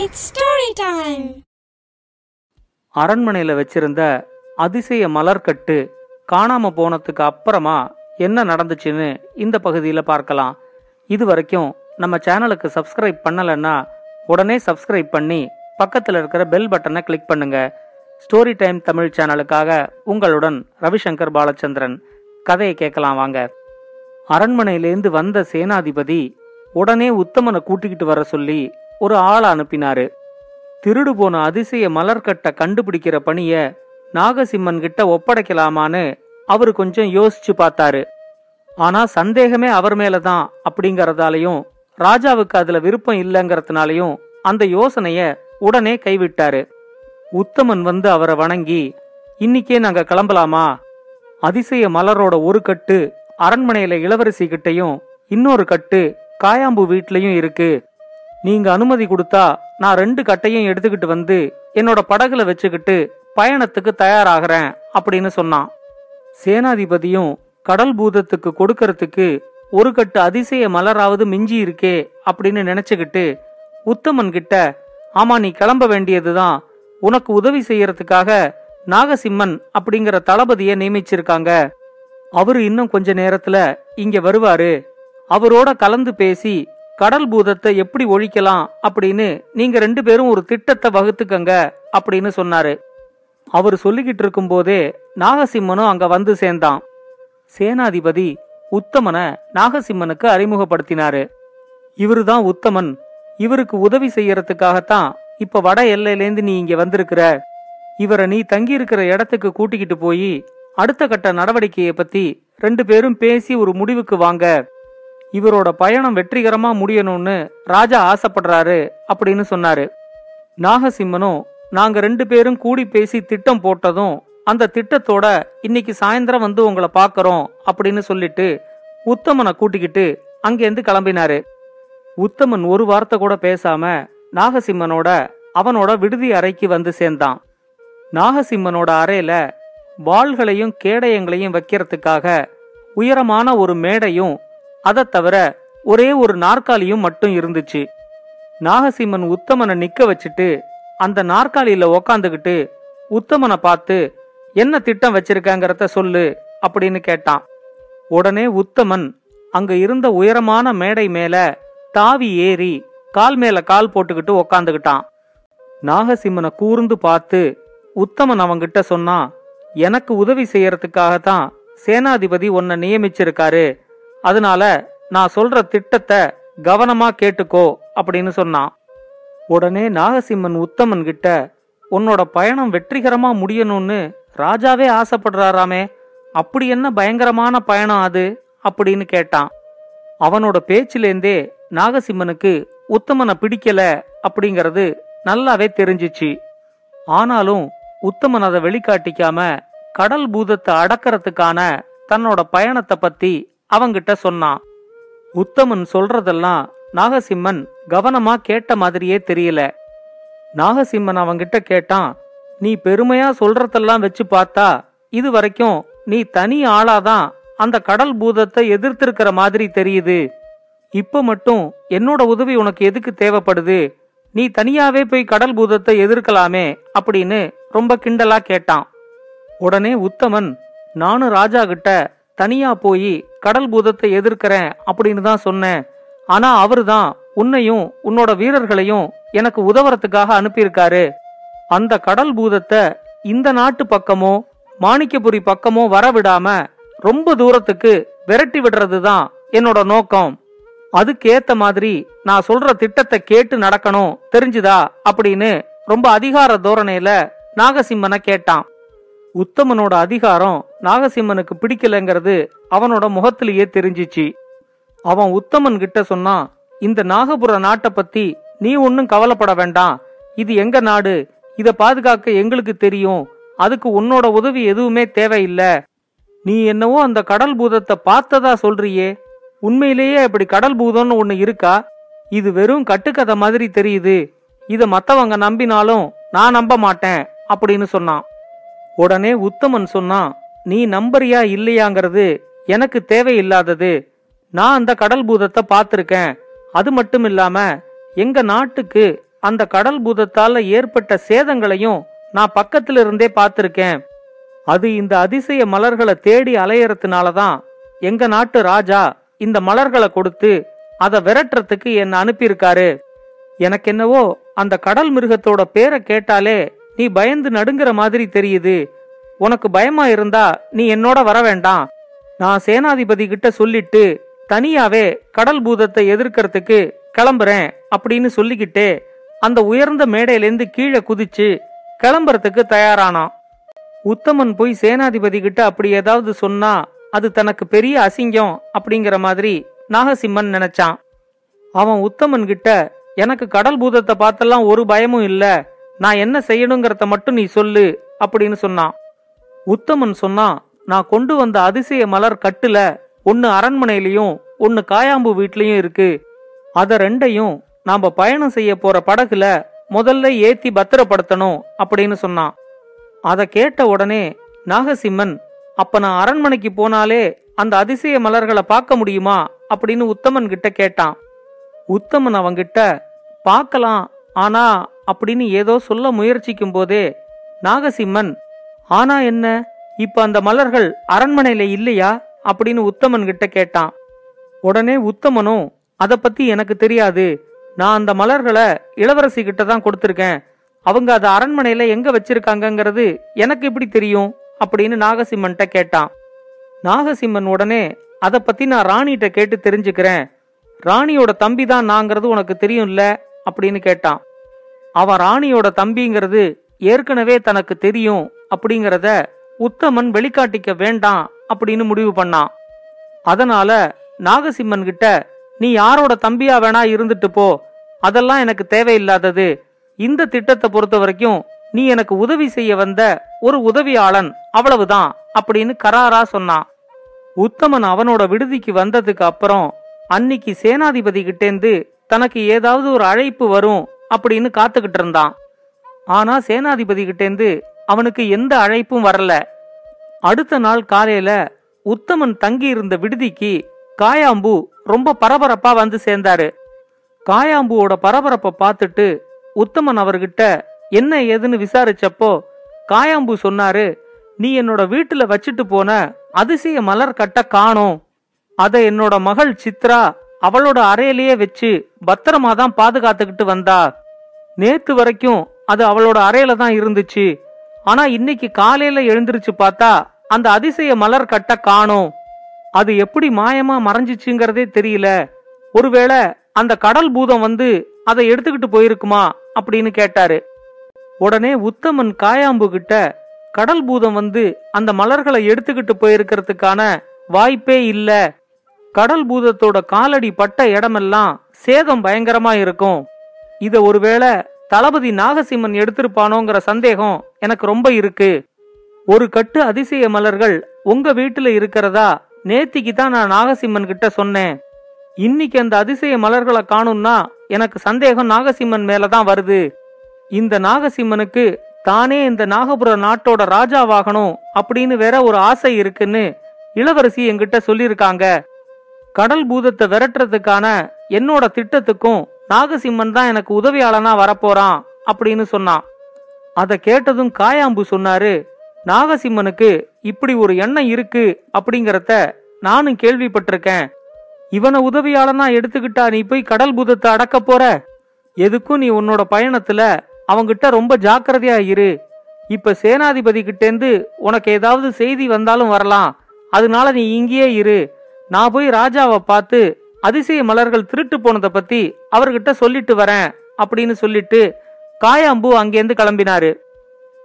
It's story time அரண்மனையில் வச்சிருந்த அதிசய மலர்கட்டு காணாம போனதுக்கு அப்புறமா என்ன நடந்துச்சுன்னு இந்த பகுதியில் பார்க்கலாம். இது வரைக்கும் நம்ம சேனலுக்கு சப்ஸ்கிரைப் பண்ணலைன்னா உடனே சப்ஸ்கிரைப் பண்ணி பக்கத்தில் இருக்கிற பெல் பட்டனை கிளிக் பண்ணுங்க. ஸ்டோரி டைம் தமிழ் சேனலுக்காக உங்களுடன் ரவிசங்கர் பாலச்சந்திரன். கதையை கேட்கலாம் வாங்க. அரண்மனையிலேருந்து வந்த சேனாதிபதி உடனே உத்தமனை கூட்டிக்கிட்டு வர சொல்லி ஒரு ஆள் அனுப்பினாரு. திருடு போன அதிசய மலர்கட்டை கண்டுபிடிக்கிற பணிய நாகசிம்மன் கிட்ட ஒப்படைக்கலாமான்னு அவரு கொஞ்சம் யோசிச்சு பார்த்தாரு. ஆனா சந்தேகமே அவர் மேலதான் அப்படிங்கறதாலையும் ராஜாவுக்கு அதுல விருப்பம் இல்லைங்கிறதுனாலையும் அந்த யோசனைய உடனே கைவிட்டாரு. உத்தமன் வந்து அவரை வணங்கி இன்னிக்கே நாங்க கிளம்பலாமா? அதிசய மலரோட ஒரு கட்டு அரண்மனையில இளவரசி கிட்டையும் இன்னொரு கட்டு காயாம்பு வீட்லயும் இருக்கு. நீங்க அனுமதி கொடுத்தா நான் ரெண்டு கட்டையும் எடுத்துக்கிட்டு வந்து என்னோட படகுல வச்சுக்கிட்டு பயணத்துக்கு தயாராகிறேன் அப்படின்னு சொன்னான். சேனாதிபதியும் கடல் பூதத்துக்கு கொடுக்கறதுக்கு ஒரு கட்டு அதிசய மலராவது மிஞ்சி இருக்கே அப்படின்னு நினைச்சுக்கிட்டு உத்தமன் கிட்ட ஆமா நீ கிளம்ப வேண்டியதுதான். உனக்கு உதவி செய்யறதுக்காக நாகசிம்மன் அப்படிங்கிற தளபதிய நியமிச்சிருக்காங்க. அவரு இன்னும் கொஞ்ச நேரத்துல இங்க வருவாரு. அவரோட கலந்து பேசி கடல் பூதத்தை எப்படி ஒழிக்கலாம் அப்படின்னு நீங்க ரெண்டு பேரும் ஒரு திட்டத்தை வகுத்துக்கங்க அப்படின்னு சொன்னாரு. அவர் சொல்லிக்கிட்டு இருக்கும்போதே நாகசிம்மனும் அங்க வந்து சேர்ந்தான். சேனாதிபதி உத்தமனை நாகசிம்மனுக்கு அறிமுகப்படுத்தினாரு. இவருதான் உத்தமன். இவருக்கு உதவி செய்யறதுக்காகத்தான் இப்ப வட எல்லையிலேந்து நீ இங்க வந்திருக்கிற. இவரை நீ தங்கியிருக்கிற இடத்துக்கு கூட்டிக்கிட்டு போய் அடுத்த கட்ட நடவடிக்கையை பத்தி ரெண்டு பேரும் பேசி ஒரு முடிவுக்கு வாங்க. இவரோட பயணம் வெற்றிகரமா முடியணும்னு ராஜா ஆசைப்படுறாரு அப்படின்னு சொன்னாரு. நாகசிம்மனும் நாங்க ரெண்டு பேரும் கூடி பேசி திட்டம் போட்டதும் அந்த திட்டத்தோட இன்னைக்கு சாயந்தரம் வந்து உங்களை பாக்குறோம் அப்படின்னு சொல்லிட்டு உத்தமனை கூட்டிக்கிட்டு அங்கேருந்து கிளம்பினாரு. உத்தமன் ஒரு வார்த்தை கூட பேசாம நாகசிம்மனோட அவனோட விடுதி அறைக்கு வந்து சேர்ந்தான். நாகசிம்மனோட அறையில வாள்களையும் கேடயங்களையும் வைக்கிறதுக்காக உயரமான ஒரு மேடையும் அதை தவிர ஒரே ஒரு நாற்காலியும் மட்டும் இருந்துச்சு. நாகசிம்மன் உத்தமனை நிக்க வச்சுட்டு அந்த நாற்காலியில உக்காந்துக்கிட்டு உத்தமனை பார்த்து என்ன திட்டம் வச்சிருக்கங்கிறத சொல்லு அப்படின்னு கேட்டான். உடனே உத்தமன் அங்க இருந்த உயரமான மேடை மேல தாவி ஏறி கால் மேல கால் போட்டுக்கிட்டு உக்காந்துக்கிட்டான் நாகசிம்மனை கூர்ந்து பார்த்து உத்தமன் அவங்கிட்ட சொன்னா எனக்கு உதவி செய்யறதுக்காகத்தான் சேனாதிபதி உன்னை நியமிச்சிருக்காரு. அதனால நான் சொல்ற திட்டத்தை கவனமா கேட்டுக்கோ அப்படின்னு சொன்னான். உடனே நாகசிம்மன் உத்தமன் கிட்ட உன்னோட பயணம் வெற்றிகரமா முடியணும்னு ராஜாவே ஆசைப்படுறாராமே அப்படி என்ன பயங்கரமான பயணம் அது? அப்படின்னு கேட்டான். அவனோட பேச்சிலேந்தே நாகசிம்மனுக்கு உத்தமனை பிடிக்கல அப்படிங்கறது நல்லாவே தெரிஞ்சிச்சு. ஆனாலும் உத்தமன் அதை வெளிக்காட்டிக்காம கடல் பூதத்தை அடக்கறதுக்கான தன்னோட பயணத்தை பத்தி அவங்கிட்ட சொன்னான் உத்தமன் சொல்றதெல்லாம் நாகசிம்மன் கவனமா கேட்ட மாதிரியே தெரியல. நாகசிம்மன் அவங்கிட்ட கேட்டான் நீ பெருமையா சொல்றதெல்லாம் வச்சு பார்த்தா இது வரைக்கும் நீ தனி ஆளாதான் அந்த கடல் பூதத்தை எதிர்த்திருக்கிற மாதிரி தெரியுது. இப்ப மட்டும் என்னோட உதவி உனக்கு எதுக்கு தேவைப்படுது? நீ தனியாவே போய் கடல் பூதத்தை எதிர்க்கலாமே அப்படின்னு ரொம்ப கிண்டலா கேட்டான். உடனே உத்தமன் நானும் ராஜா கிட்ட தனியா போய் கடல் பூதத்தை எதிர்க்கிறேன் அப்படின்னு தான் சொன்னேன். ஆனா அவருதான் உன்னையும் உன்னோட வீரர்களையும் எனக்கு உதவுறதுக்காக அனுப்பியிருக்காரு. அந்த கடல் பூதத்தை இந்த நாட்டு பக்கமோ மாணிக்கபுரி பக்கமோ வரவிடாம ரொம்ப தூரத்துக்கு விரட்டி விடுறது தான் என்னோட நோக்கம். அதுக்கேத்த மாதிரி நான் சொல்ற திட்டத்தை கேட்டு நடக்கணும் தெரிஞ்சுதா? அப்படின்னு ரொம்ப அதிகார தோரணையில நாகசிம்மனை கேட்டான். உத்தமனோட அதிகாரம் நாகசிம்மனுக்கு பிடிக்கலங்கிறது அவனோட முகத்திலேயே தெரிஞ்சிச்சு. அவன் உத்தமன் கிட்ட சொன்னான் இந்த நாகபுர நாட்டை பத்தி நீ ஒன்னும் கவலைப்பட வேண்டாம். இது எங்க நாடு? இத பாதுகாக்க எங்களுக்கு தெரியும். அதுக்கு உன்னோட உதவி எதுவுமே தேவையில்லை. நீ என்னவோ அந்த கடல் பூதத்தை பார்த்ததா சொல்றியே. உண்மையிலேயே அப்படி கடல் பூதம்னு ஒண்ணு இருக்கா? இது வெறும் கட்டுக்கதை மாதிரி தெரியுது. இத மத்தவங்க நம்பினாலும் நான் நம்ப மாட்டேன் அப்படின்னு சொன்னான். உடனே உத்தமன் சொன்னான் நீ நம்பறியா இல்லையாங்கிறது எனக்கு தேவையில்லாதது. நான் அந்த கடல் பூதத்தை பார்த்துருக்கேன். அது மட்டும் இல்லாம எங்க நாட்டுக்கு அந்த கடல் பூதத்தால ஏற்பட்ட சேதங்களையும் நான் பக்கத்துல இருந்தே பார்த்திருக்கேன். அது இந்த அதிசய மலர்களை தேடி அலையறதுனால தான் எங்க நாட்டு ராஜா இந்த மலர்களை கொடுத்து அதை விரட்டுறதுக்கு என்ன அனுப்பியிருக்காரு. எனக்கு என்னவோ அந்த கடல் மிருகத்தோட பேரை கேட்டாலே நீ பயந்து நடுங்கிற மாதிரி தெரியுது. உனக்கு பயமா இருந்தா நீ என்னோட வர வேண்டாம். நான் சேனாதிபதி கிட்ட சொல்லிட்டு தனியாவே கடல் பூதத்தை எதிர்க்கிறதுக்கு கிளம்புறேன் அப்படின்னு சொல்லிக்கிட்டே அந்த உயர்ந்த மேடையிலேருந்து கீழே குதிச்சு கிளம்புறதுக்கு தயாரானான். உத்தமன் போய் சேனாதிபதி கிட்ட அப்படி ஏதாவது சொன்னா அது தனக்கு பெரிய அசிங்கம் அப்படிங்கிற மாதிரி நாகசிம்மன் நினைச்சான். அவன் உத்தமன் கிட்ட எனக்கு கடல் பூதத்தை பார்த்தெல்லாம் ஒரு பயமும் இல்ல. நான் என்ன செய்யணுங்கிறத மட்டும் நீ சொல்லு அப்படின்னு சொன்னான். உத்தமன் சொன்னான் நான் கொண்டு வந்த அதிசய மலர் கட்டுல ஒன்னு அரண்மனையிலயும் ஒன்னு காயாம்பு வீட்லயும் இருக்கு. அத ரெண்டையும் நாம பயணம் செய்ய போற படகுல முதல்ல ஏத்தி பத்திரப்படுத்தணும் அப்படின்னு சொன்னான். அதை கேட்ட உடனே நாகசிம்மன் அப்ப நான் அரண்மனைக்கு போனாலே அந்த அதிசய மலர்களை பார்க்க முடியுமா? அப்படின்னு உத்தமன் கிட்ட கேட்டான். உத்தமன் அவங்கிட்ட பார்க்கலாம் ஆனா அப்படின்னு ஏதோ சொல்ல முயற்சிக்கும் போதே நாகசிம்மன் ஆனா என்ன? இப்ப அந்த மலர்கள் அரண்மனையில இல்லையா? அப்படின்னு உத்தமன் கிட்ட கேட்டான். உடனே உத்தமனும் அத பத்தி எனக்கு தெரியாது. நான் அந்த மலர்களை இளவரசி கிட்ட தான் கொடுத்துருக்கேன். அவங்க அதை அரண்மனையில எங்க வச்சிருக்காங்கங்கிறது எனக்கு எப்படி தெரியும்? அப்படின்னு நாகசிம்மன்ட்ட கேட்டான். நாகசிம்மன் உடனே அதை பத்தி நான் ராணிகிட்ட கேட்டு தெரிஞ்சுக்கிறேன். ராணியோட தம்பி தான் நாங்கிறது உனக்கு தெரியும்ல? அப்படின்னு கேட்டான். அவன் ராணியோட தம்பிங்கிறது ஏற்கனவே தனக்கு தெரியும் அப்படிங்கறத உத்தமன் வெளிக்காட்டிக்க வேண்டாம் அப்படின்னு முடிவு பண்ணான். அதனால நாகசிம்மன் கிட்ட நீ யாரோட தம்பியா வேணா இருந்துட்டு போ. அதெல்லாம் எனக்கு தேவையில்லாதது. இந்த திட்டத்தை பொறுத்த வரைக்கும் நீ எனக்கு உதவி செய்ய வந்த ஒரு உதவியாளன் அவ்வளவுதான் அப்படின்னு கராரா சொன்னான். உத்தமன் அவனோட விடுதிக்கு வந்ததுக்கு அப்புறம் அன்னிக்கு சேனாதிபதி கிட்டேந்து தனக்கு ஏதாவது ஒரு அழைப்பு வரும் அப்படின்னு காத்துக்கிட்டு இருந்தான். ஆனா சேனாதிபதி கிட்டேந்து அவனுக்கு எந்த அழைப்பும் வரல. அடுத்த நாள் காலையில உத்தமன் தங்கி இருந்த விடுதிக்கு காயாம்பு ரொம்ப பரபரப்பா வந்து சேர்ந்தாரு. காயாம்புவோட பரபரப்பை பார்த்துட்டு உத்தமன் அவர்கிட்ட என்ன ஏதுன்னு விசாரிச்சப்போ காயாம்பு சொன்னாரு நீ என்னோட வீட்டுல வச்சுட்டு போன அதிசய மலர் கட்ட காணோம். அதை என்னோட மகள் சித்ரா அவளோட அறையிலேயே வச்சு பத்திரமா தான் பாதுகாத்துக்கிட்டு வந்தா. நேத்து வரைக்கும் அது அவளோட அறையில தான் இருந்துச்சு. ஆனா இன்னைக்கு காலையில எழுந்திருச்சு பார்த்தா அந்த அதிசய மலர் கட்ட காணோம். அது எப்படி மாயமா மறைஞ்சிச்சுங்கிறதே தெரியல. ஒருவேளை அந்த கடல் பூதம் வந்து அதை எடுத்துக்கிட்டு போயிருக்குமா அப்படின்னு கேட்டாரு. உடனே உத்தமன் காயாம்பு கிட்ட கடல் பூதம் வந்து அந்த மலர்களை எடுத்துக்கிட்டு போயிருக்கிறதுக்கான வாய்ப்பே இல்ல. கடல் பூதத்தோட காலடி பட்ட இடமெல்லாம் சேதம் பயங்கரமா இருக்கும். இத ஒருவேளை தளபதி நாகசிம்மன் எடுத்திருப்பானோங்கிற சந்தேகம் எனக்கு ரொம்ப இருக்கு. ஒரு கட்டு அதிசய மலர்கள் உங்க வீட்டுல இருக்கிறதா? நேத்திக்கு தான் நான் நாகசிம்மன் கிட்ட சொன்னேன். இன்னைக்கு அந்த அதிசய மலர்களை காணும்னா எனக்கு சந்தேகம் நாகசிம்மன் மேலதான் வருது. இந்த நாகசிம்மனுக்கு தானே இந்த நாகபுர நாட்டோட ராஜாவாகணும் அப்படின்னு வேற ஒரு ஆசை இருக்குன்னு இளவரசி என்கிட்ட சொல்லியிருக்காங்க. கடல் பூதத்தை விரட்டுறதுக்கான என்னோட திட்டத்துக்கும் நாகசிம்மன் தான் எனக்கு உதவியாளனா வரப்போறான் அப்படின்னு சொன்னான். அதை கேட்டதும் காயாம்பு சொன்னாரு நாகசிம்மனுக்கு இப்படி ஒரு எண்ணம் இருக்கு அப்படிங்கறத நானும் கேள்விப்பட்டிருக்கேன். இவனை உதவியாளனா எடுத்துக்கிட்டா நீ போய் கடல் பூதத்தை அடக்க போற? எதுக்கும் நீ உன்னோட பயணத்துல அவங்கிட்ட ரொம்ப ஜாக்கிரதையா இரு. இப்ப சேனாதிபதி கிட்டேந்து உனக்கு ஏதாவது செய்தி வந்தாலும் வரலாம். அதனால நீ இங்கேயே இரு. நான் போய் ராஜாவை பார்த்து அதிசய மலர்கள் திருட்டு போனதை பத்தி அவர்கிட்ட சொல்லிட்டு வரேன் அப்படின்னு சொல்லிட்டு காயாம்பு அங்கேருந்து கிளம்பினாரு.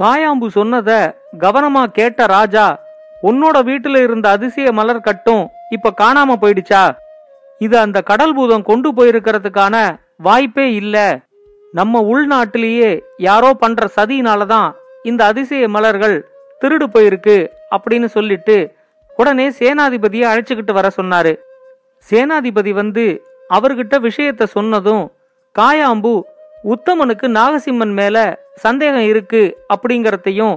காயாம்பு சொன்னத கவனமா கேட்ட ராஜா உன்னோட வீட்டுல இருந்த அதிசய மலர் கட்டும் இப்ப காணாம போயிடுச்சா? இது அந்த கடல் பூதம் கொண்டு போயிருக்கிறதுக்கான வாய்ப்பே இல்ல. நம்ம உள்நாட்டிலேயே யாரோ பண்ற சதியினாலதான் இந்த அதிசய மலர்கள் திருடு போயிருக்கு அப்படின்னு சொல்லிட்டு உடனே சேனாதிபதியை அழைச்சுக்கிட்டு வர சொன்னாரு. சேனாதிபதி வந்து அவர்கிட்ட விஷயத்த சொன்னதும் காயாம்பு உத்தமனுக்கு நாகசிம்மன் மேல சந்தேகம் இருக்கு அப்படிங்கறதையும்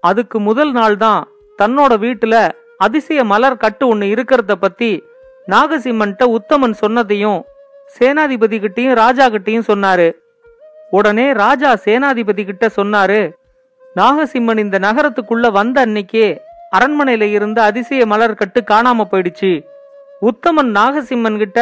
அதுக்கு முதல் நாள் தான் தன்னோட வீட்டுல அதிசய மலர் கட்டு ஒண்ணு இருக்கிறத பத்தி நாகசிம்மன்ட்ட உத்தமன் சொன்னதையும் சேனாதிபதி கிட்டையும் ராஜா கிட்டையும் சொன்னாரு. உடனே ராஜா சேனாதிபதி கிட்ட சொன்னாரு நாகசிம்மன் இந்த நகரத்துக்குள்ள வந்த அன்னைக்கே அரண்மனையில இருந்த அதிசய மலர் கட்டு காணாம போயிடுச்சு. உத்தமன் நாகசிம்மன் கிட்ட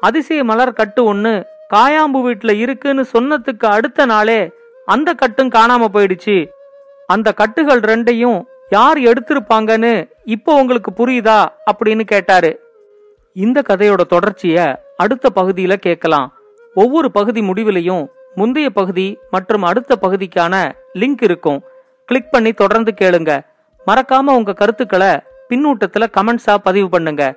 அதிசய மலர் கட்டு ஒன்னு காயாம்பு வீட்டுல இருக்குன்னு சொன்னதுக்கு அடுத்த நாளே அந்த கட்டும் காணாம போயிடுச்சு. அந்த கட்டுகள் ரெண்டையும் யார் எடுத்திருப்பாங்கன்னு இப்போ உங்களுக்கு புரியுதா அப்படின்னு கேட்டாரு. இந்த கதையோட தொடர்ச்சிய அடுத்த பகுதியில கேட்கலாம். ஒவ்வொரு பகுதி முடிவிலையும் முந்தைய பகுதி மற்றும் அடுத்த பகுதிக்கான லிங்க் இருக்கும். கிளிக் பண்ணி தொடர்ந்து கேளுங்க. மறக்காம உங்க கருத்துக்களை பின்னூட்டத்துல கமெண்ட்ஸா பதிவு பண்ணுங்க.